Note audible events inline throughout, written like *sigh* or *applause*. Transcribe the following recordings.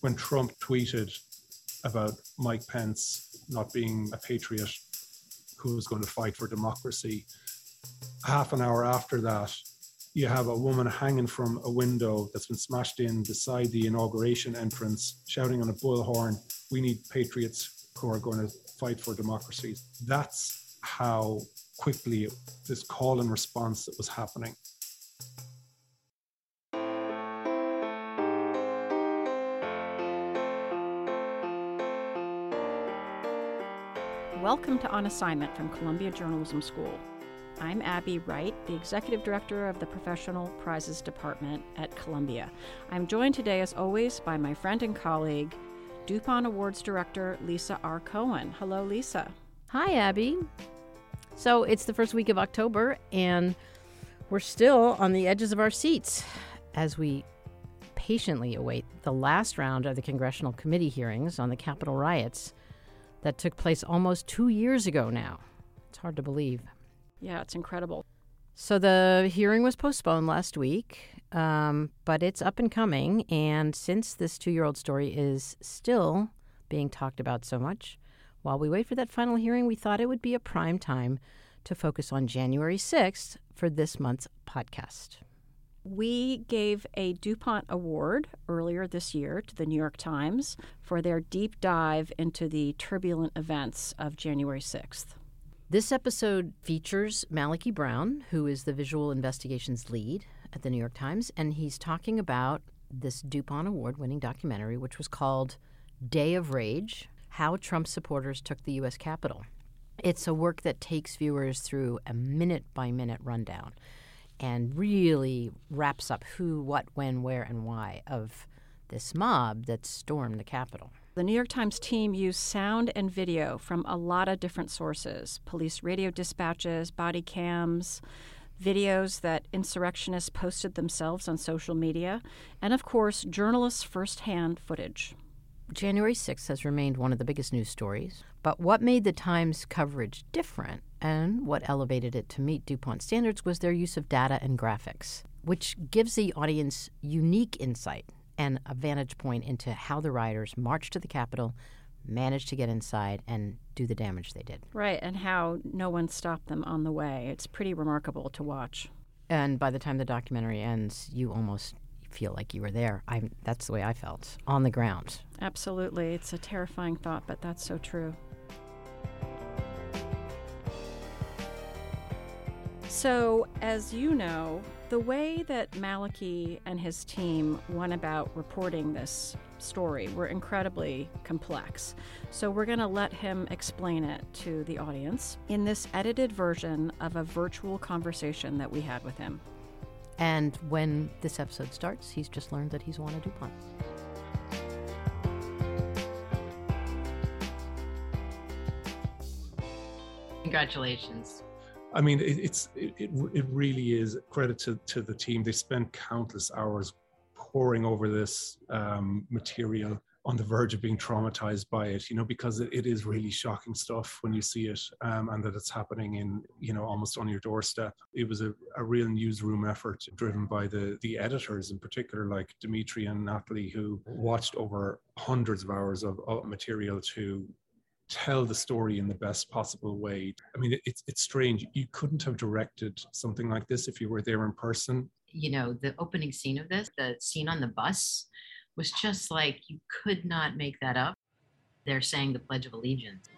when Trump tweeted about Mike Pence not being a patriot who was going to fight for democracy, half an hour after that, you have a woman hanging from a window that's been smashed in beside the inauguration entrance, shouting on a bullhorn, We need patriots who are going to fight for democracy. That's how quickly this call and response that was happening. Welcome to On Assignment from Columbia Journalism School. I'm Abby Wright, the Executive Director of the Professional Prizes Department at Columbia. I'm joined today, as always, by my friend and colleague, DuPont Awards Director Lisa R. Cohen. Hello, Lisa. Hi, Abby. So it's the first week of October, and we're still on the edges of our seats as we patiently await the last round of the congressional committee hearings on the Capitol riots that took place almost two years ago now. It's hard to believe. Yeah, it's incredible. So the hearing was postponed last week, um, but it's up and coming. And since this two year old story is still being talked about so much, while we wait for that final hearing, we thought it would be a prime time to focus on January 6th for this month's podcast. We gave a DuPont Award earlier this year to the New York Times for their deep dive into the turbulent events of January 6th. This episode features Malachy Brown, who is the visual investigations lead at the New York Times, and he's talking about this DuPont Award winning documentary, which was called Day of Rage How Trump Supporters Took the U.S. Capitol. It's a work that takes viewers through a minute by minute rundown and really wraps up who, what, when, where, and why of this mob that stormed the Capitol. The New York Times team used sound and video from a lot of different sources police radio dispatches, body cams, videos that insurrectionists posted themselves on social media, and of course, journalists' firsthand footage. January 6th has remained one of the biggest news stories, but what made the Times coverage different and what elevated it to meet DuPont standards was their use of data and graphics, which gives the audience unique insight and a vantage point into how the rioters marched to the Capitol, managed to get inside, and do the damage they did. Right, and how no one stopped them on the way. It's pretty remarkable to watch. And by the time the documentary ends, you almost feel like you were there. I that's the way I felt on the ground. Absolutely. It's a terrifying thought, but that's so true. So, as you know, the way that Malachy and his team went about reporting this story were incredibly complex. So, we're going to let him explain it to the audience in this edited version of a virtual conversation that we had with him. And when this episode starts, he's just learned that he's won a DuPont. Congratulations. I mean, it, it's it, it, really is credit to, to the team. They spent countless hours poring over this um, material on the verge of being traumatized by it, you know, because it, it is really shocking stuff when you see it um, and that it's happening in, you know, almost on your doorstep. It was a, a real newsroom effort driven by the, the editors in particular, like Dimitri and Natalie, who watched over hundreds of hours of, of material to tell the story in the best possible way. I mean, it's it's strange. You couldn't have directed something like this if you were there in person. You know, the opening scene of this, the scene on the bus, was just like you could not make that up. They're saying the Pledge of Allegiance.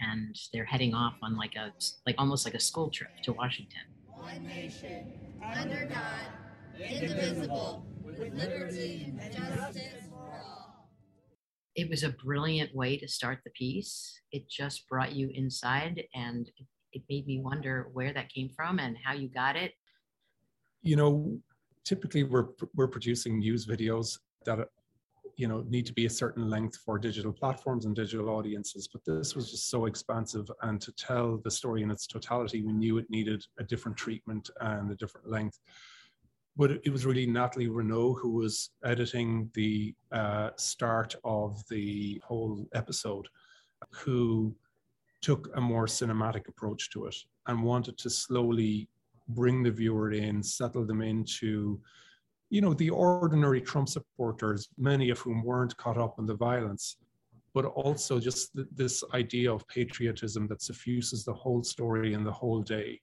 And they're heading off on like a like almost like a school trip to Washington. One nation under God, indivisible, with liberty and justice for all. It was a brilliant way to start the piece. It just brought you inside and it, it made me wonder where that came from and how you got it. You know, typically we're we're producing news videos that you know need to be a certain length for digital platforms and digital audiences but this was just so expansive and to tell the story in its totality we knew it needed a different treatment and a different length but it was really Natalie Reneau who was editing the uh, start of the whole episode, who took a more cinematic approach to it and wanted to slowly bring the viewer in, settle them into, you know, the ordinary Trump supporters, many of whom weren't caught up in the violence, but also just th- this idea of patriotism that suffuses the whole story and the whole day,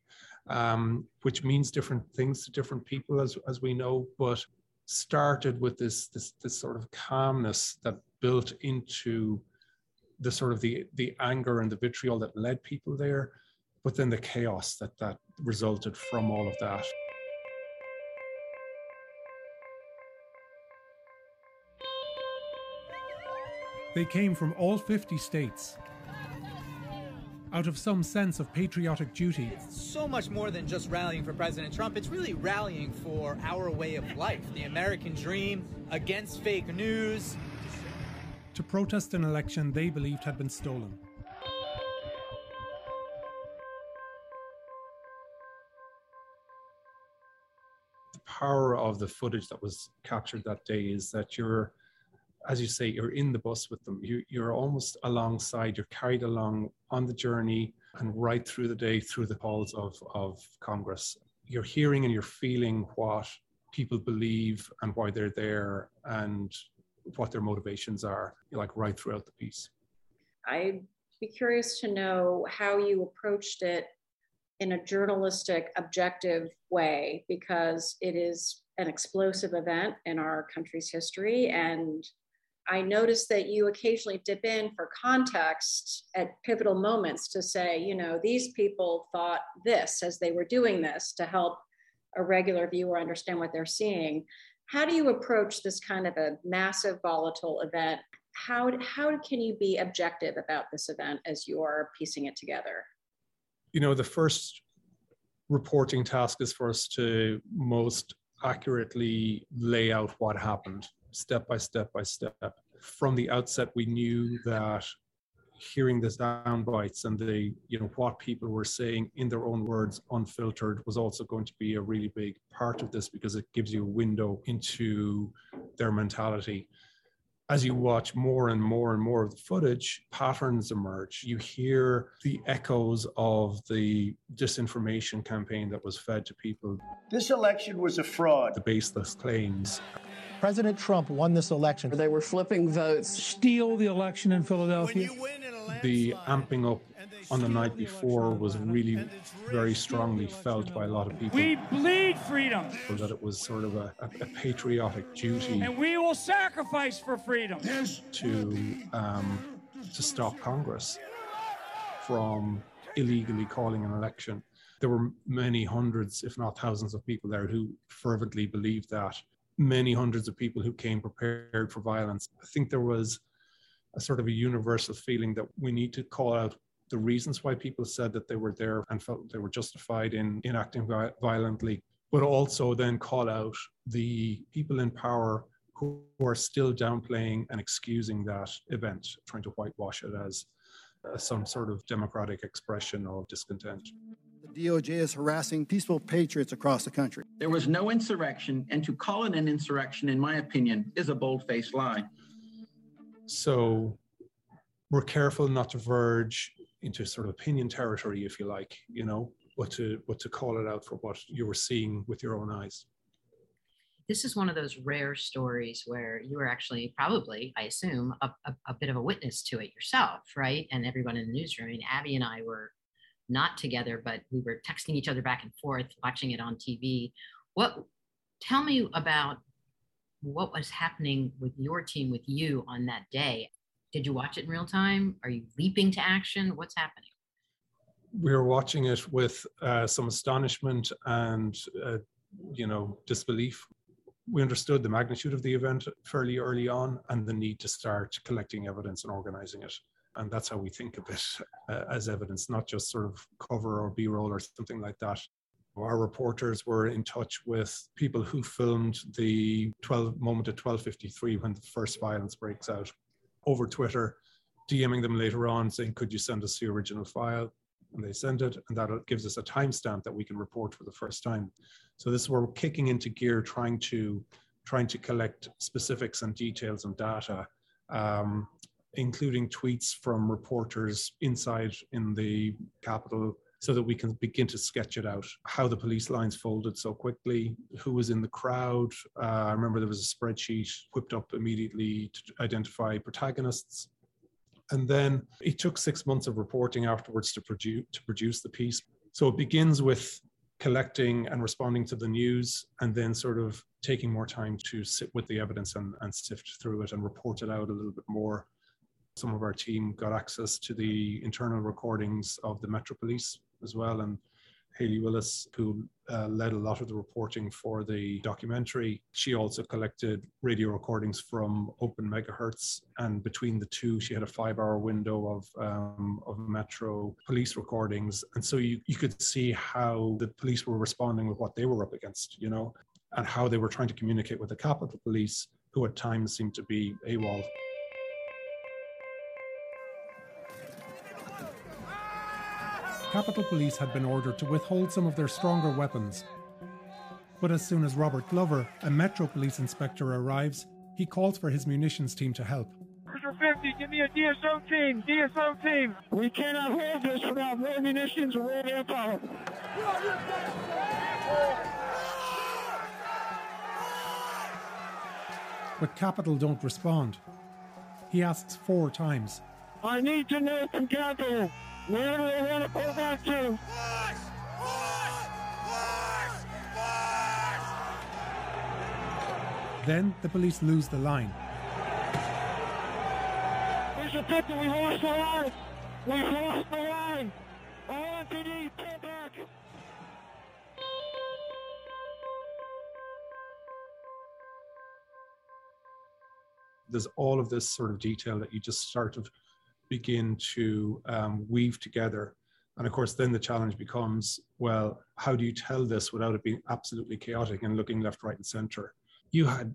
um, which means different things to different people, as, as we know, but started with this, this, this sort of calmness that built into the sort of the, the anger and the vitriol that led people there, but then the chaos that, that resulted from all of that. They came from all 50 states. Out of some sense of patriotic duty, It's so much more than just rallying for President Trump. It's really rallying for our way of life, the American dream, against fake news. to protest an election they believed had been stolen. the power of the footage that was captured that day is that you're as you say you're in the bus with them you, you're almost alongside you're carried along on the journey and right through the day through the halls of, of congress you're hearing and you're feeling what people believe and why they're there and what their motivations are like right throughout the piece I'd be curious to know how you approached it in a journalistic, objective way, because it is an explosive event in our country's history. And I noticed that you occasionally dip in for context at pivotal moments to say, you know, these people thought this as they were doing this to help a regular viewer understand what they're seeing. How do you approach this kind of a massive, volatile event? How, how can you be objective about this event as you're piecing it together? you know, the first reporting task is for us to most accurately lay out what happened step by step by step. From the outset, we knew that hearing the sound bites and the, you know, what people were saying in their own words, unfiltered, was also going to be a really big part of this because it gives you a window into their mentality as you watch more and more and more of the footage, patterns emerge. You hear the echoes of the disinformation campaign that was fed to people, This election was a fraud. the baseless claims. President Trump won this election. They were flipping votes. Steal the election in Philadelphia. The amping up on the night before was really very strongly felt by a lot of people. We bleed freedom, that it was sort of a, a, a patriotic duty and we will sacrifice for freedom. to um, to stop Congress from illegally calling an election. There were many hundreds, if not thousands, of people there who fervently believed that. Many hundreds of people who came prepared for violence. I think there was a sort of a universal feeling that we need to call out the reasons why people said that they were there and felt they were justified in, in acting violently, but also then call out the people in power who are still downplaying and excusing that event, trying to whitewash it as uh, some sort of democratic expression of discontent. The DOJ is harassing peaceful patriots across the country. There was no insurrection, and to call it an insurrection, in my opinion, is a bold faced lie. So we're careful not to verge into sort of opinion territory, if you like, you know, but to but to call it out for what you were seeing with your own eyes. This is one of those rare stories where you were actually probably, I assume, a, a, a bit of a witness to it yourself, right? And everyone in the newsroom. I mean, Abby and I were not together, but we were texting each other back and forth, watching it on TV. What? Tell me about what was happening with your team, with you on that day. Did you watch it in real time? Are you leaping to action? What's happening? We were watching it with uh, some astonishment and, uh, you know, disbelief. We understood the magnitude of the event fairly early on and the need to start collecting evidence and organizing it. And that's how we think of it uh, as evidence, not just sort of cover or B roll or something like that. Our reporters were in touch with people who filmed the 12 moment at 12:53 when the first violence breaks out over Twitter, DMing them later on saying, "Could you send us the original file?" And they send it, and that gives us a timestamp that we can report for the first time. So this is where we're kicking into gear, trying to trying to collect specifics and details and data, um, including tweets from reporters inside in the Capitol so that we can begin to sketch it out how the police lines folded so quickly, who was in the crowd. Uh, I remember there was a spreadsheet whipped up immediately to identify protagonists. And then it took six months of reporting afterwards to produce, to produce the piece. So it begins with collecting and responding to the news and then sort of taking more time to sit with the evidence and, and sift through it and report it out a little bit more some of our team got access to the internal recordings of the Metro Police as well. And Haley Willis, who uh, led a lot of the reporting for the documentary, she also collected radio recordings from Open Megahertz. And between the two, she had a five hour window of, um, of Metro police recordings. And so you, you could see how the police were responding with what they were up against, you know, and how they were trying to communicate with the Capitol Police, who at times seemed to be AWOL. Capitol Police had been ordered to withhold some of their stronger weapons. But as soon as Robert Glover, a Metro Police inspector, arrives, he calls for his munitions team to help. 50, give me a DSO team, DSO team. We cannot hold this without more munitions or more manpower. But Capitol don't respond. He asks four times. I need to know from Capitol where do they want to pull back to? Then the police lose the line. There's a picture, we lost the line. We lost the line. LMPD, pull back. There's all of this sort of detail that you just sort of begin to um, weave together. And of course, then the challenge becomes well, how do you tell this without it being absolutely chaotic and looking left, right, and center? You had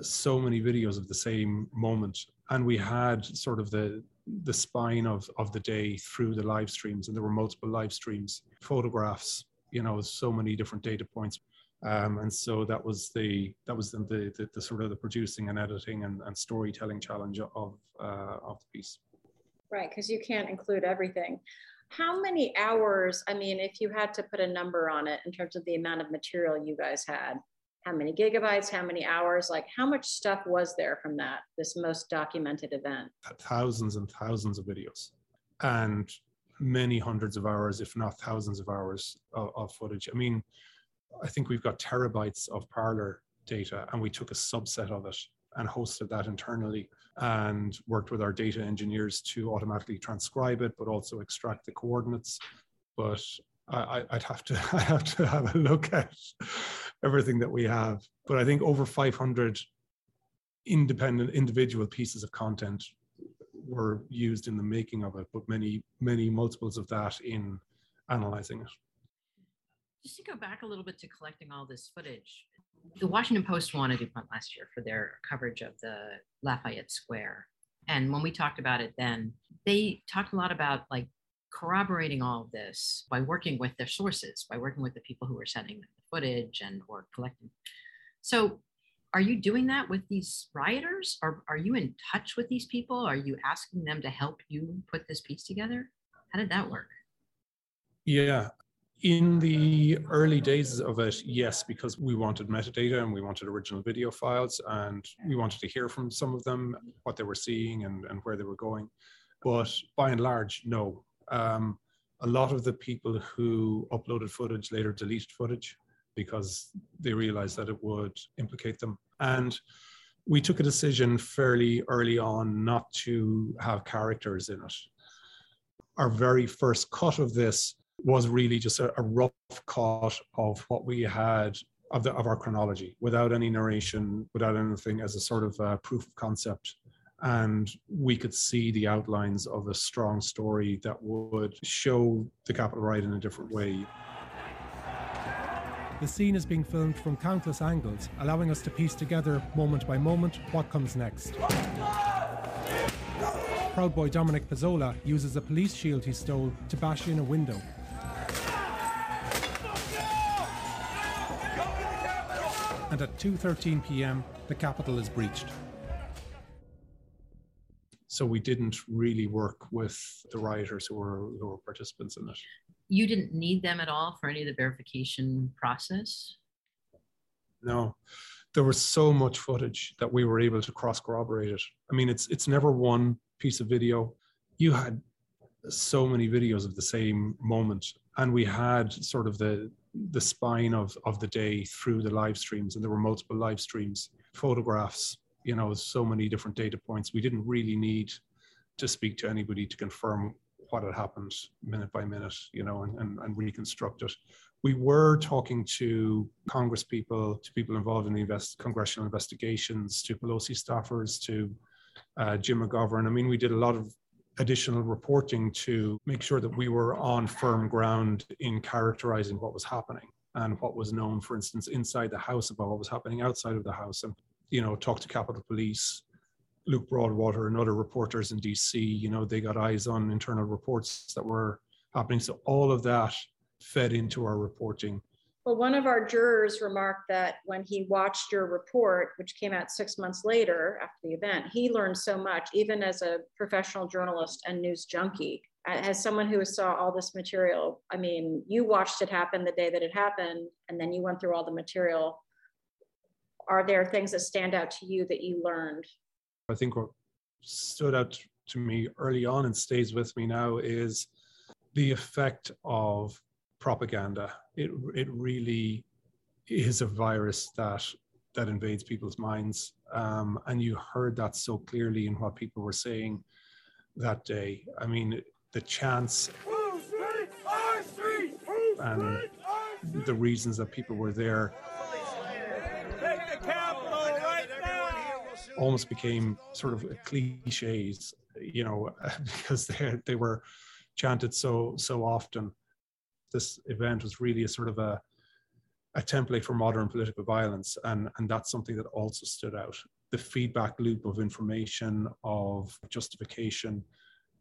so many videos of the same moment, and we had sort of the the spine of of the day through the live streams, and there were multiple live streams, photographs, you know, so many different data points. Um, and so that was the that was the, the, the, sort of the producing and editing and, and storytelling challenge of uh, of the piece. Right, because you can't include everything. How many hours? I mean, if you had to put a number on it in terms of the amount of material you guys had, how many gigabytes, how many hours, like how much stuff was there from that, this most documented event? Thousands and thousands of videos and many hundreds of hours, if not thousands of hours of, of footage. I mean, I think we've got terabytes of Parler data and we took a subset of it and hosted that internally and worked with our data engineers to automatically transcribe it, but also extract the coordinates. But I, would have to *laughs* I have to have a look at everything that we have. But I think over 500 independent individual pieces of content were used in the making of it, but many many multiples of that in analyzing it. Just to go back a little bit to collecting all this footage, the Washington Post wanted DuPont last year for their coverage of the Lafayette Square. And when we talked about it then, they talked a lot about like corroborating all of this by working with their sources, by working with the people who were sending the footage and or collecting. So are you doing that with these rioters? Or are you in touch with these people? Are you asking them to help you put this piece together? How did that work? Yeah, in the early days of it, yes, because we wanted metadata and we wanted original video files and we wanted to hear from some of them what they were seeing and, and where they were going. But by and large, no. Um, a lot of the people who uploaded footage later deleted footage because they realized that it would implicate them. And we took a decision fairly early on not to have characters in it. Our very first cut of this was really just a, a rough cut of what we had of, the, of our chronology without any narration, without anything as a sort of uh, proof of concept. And we could see the outlines of a strong story that would show the Capitol riot in a different way. The scene is being filmed from countless angles, allowing us to piece together, moment by moment, what comes next. Proud Boy Dominic Pezzola uses a police shield he stole to bash in a window and at 2:13 p.m. the Capitol is breached. So we didn't really work with the rioters who were who were participants in it. you didn't need them at all for any of the verification process? No, there was so much footage that we were able to cross corroborate it. I mean, it's it's never one piece of video. You had so many videos of the same moment, and we had sort of the the spine of of the day through the live streams, and there were multiple live streams, photographs. You know, so many different data points. We didn't really need to speak to anybody to confirm what had happened minute by minute, you know, and, and, and reconstruct it. We were talking to Congress people, to people involved in the invest, congressional investigations, to Pelosi staffers, to uh, Jim McGovern. I mean, we did a lot of additional reporting to make sure that we were on firm ground in characterizing what was happening and what was known, for instance, inside the house about what was happening outside of the house. And, you know, talk to Capitol Police, Luke Broadwater and other reporters in DC, you know, they got eyes on internal reports that were happening. So all of that fed into our reporting. Well, one of our jurors remarked that when he watched your report, which came out six months later after the event, he learned so much, even as a professional journalist and news junkie. As someone who saw all this material, I mean, you watched it happen the day that it happened, and then you went through all the material. Are there things that stand out to you that you learned? I think what stood out to me early on and stays with me now is the effect of propaganda. It it really is a virus that that invades people's minds, um, and you heard that so clearly in what people were saying that day. I mean, the chance and the reasons that people were there almost became sort of cliches, you know, *laughs* because they they were chanted so so often. This event was really a sort of a a template for modern political violence, and and that's something that also stood out. The feedback loop of information of justification.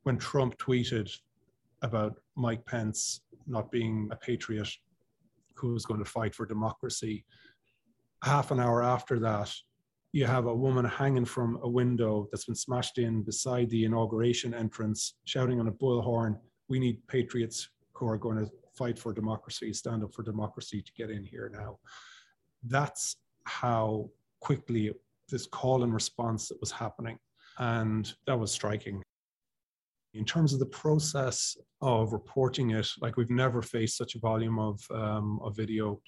When Trump tweeted about Mike Pence not being a patriot who was going to fight for democracy, half an hour after that, you have a woman hanging from a window that's been smashed in beside the inauguration entrance, shouting on a bullhorn, We need patriots who are going to fight for democracy, stand up for democracy to get in here now. That's how quickly this call and response that was happening. And that was striking. In terms of the process of reporting it, like we've never faced such a volume of, um, of video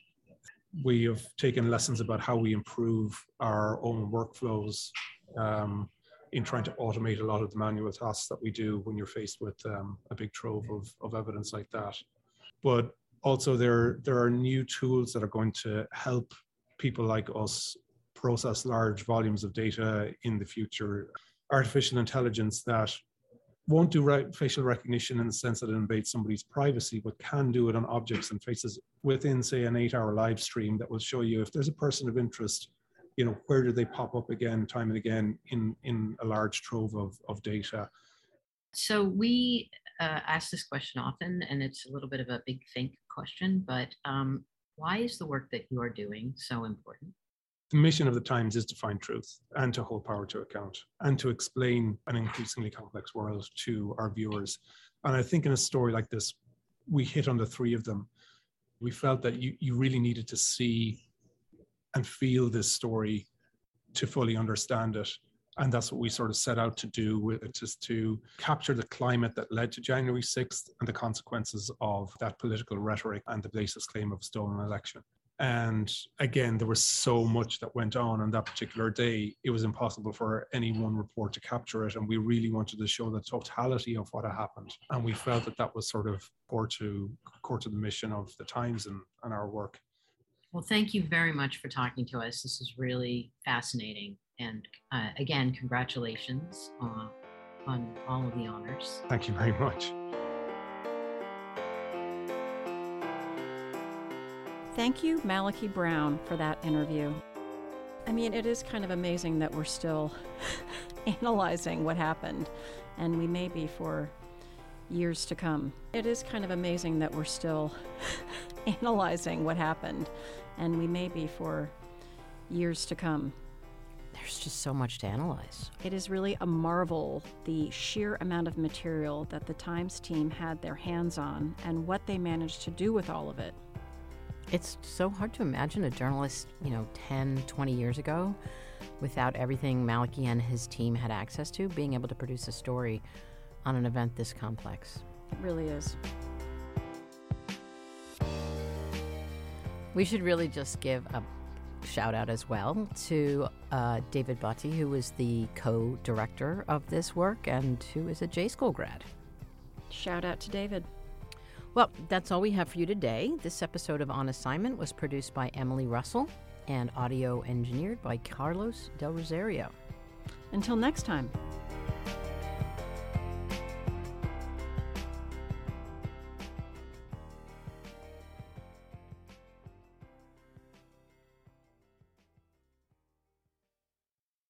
we have taken lessons about how we improve our own workflows um, in trying to automate a lot of the manual tasks that we do when you're faced with um, a big trove of, of evidence like that. But also there, there are new tools that are going to help people like us process large volumes of data in the future. Artificial intelligence that won't do right facial recognition in the sense that it invades somebody's privacy, but can do it on objects and faces within, say, an eight-hour live stream that will show you if there's a person of interest, you know, where do they pop up again, time and again in in a large trove of of data. So we uh, ask this question often, and it's a little bit of a big think question, but um, why is the work that you are doing so important? the mission of the Times is to find truth and to hold power to account and to explain an increasingly complex world to our viewers. And I think in a story like this, we hit on the three of them. We felt that you, you really needed to see and feel this story to fully understand it. And that's what we sort of set out to do, is to capture the climate that led to January 6th and the consequences of that political rhetoric and the baseless claim of stolen election. And again, there was so much that went on on that particular day. It was impossible for any one report to capture it. And we really wanted to show the totality of what had happened. And we felt that that was sort of core to, core to the mission of the Times and, and our work. Well, thank you very much for talking to us. This is really fascinating. And uh, again, congratulations on, on all of the honors. Thank you very much. Thank you, Malachy Brown, for that interview. I mean, it is kind of amazing that we're still *laughs* analyzing what happened, and we may be for years to come. It is kind of amazing that we're still *laughs* analyzing what happened, and we may be for years to come. there's just so much to analyze. It is really a marvel the sheer amount of material that the Times team had their hands on and what they managed to do with all of it. It's so hard to imagine a journalist, you know, 10, 20 years ago without everything Malachy and his team had access to, being able to produce a story on an event this complex. It really is. We should really just give a shout out as well to uh, David Botti, who was the co director of this work and who is a J School grad. Shout out to David. Well, that's all we have for you today. This episode of On Assignment was produced by Emily Russell and audio engineered by Carlos Del Rosario. Until next time.